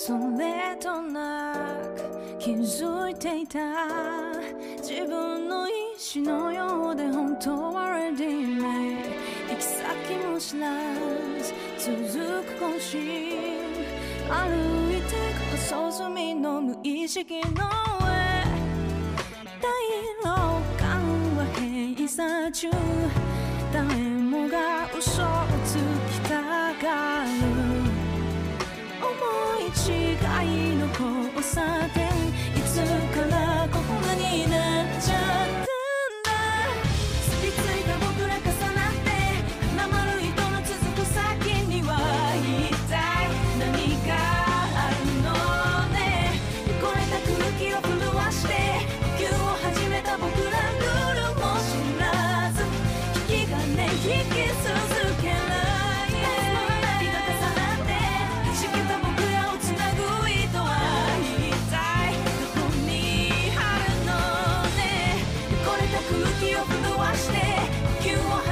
それとなく気づいていた自分の意志のようで本当は ready made 行き先も知らず続く更新歩いてく細隅の無意識の上。大老眼は閉鎖中。違いの交差点記憶飛ばして急を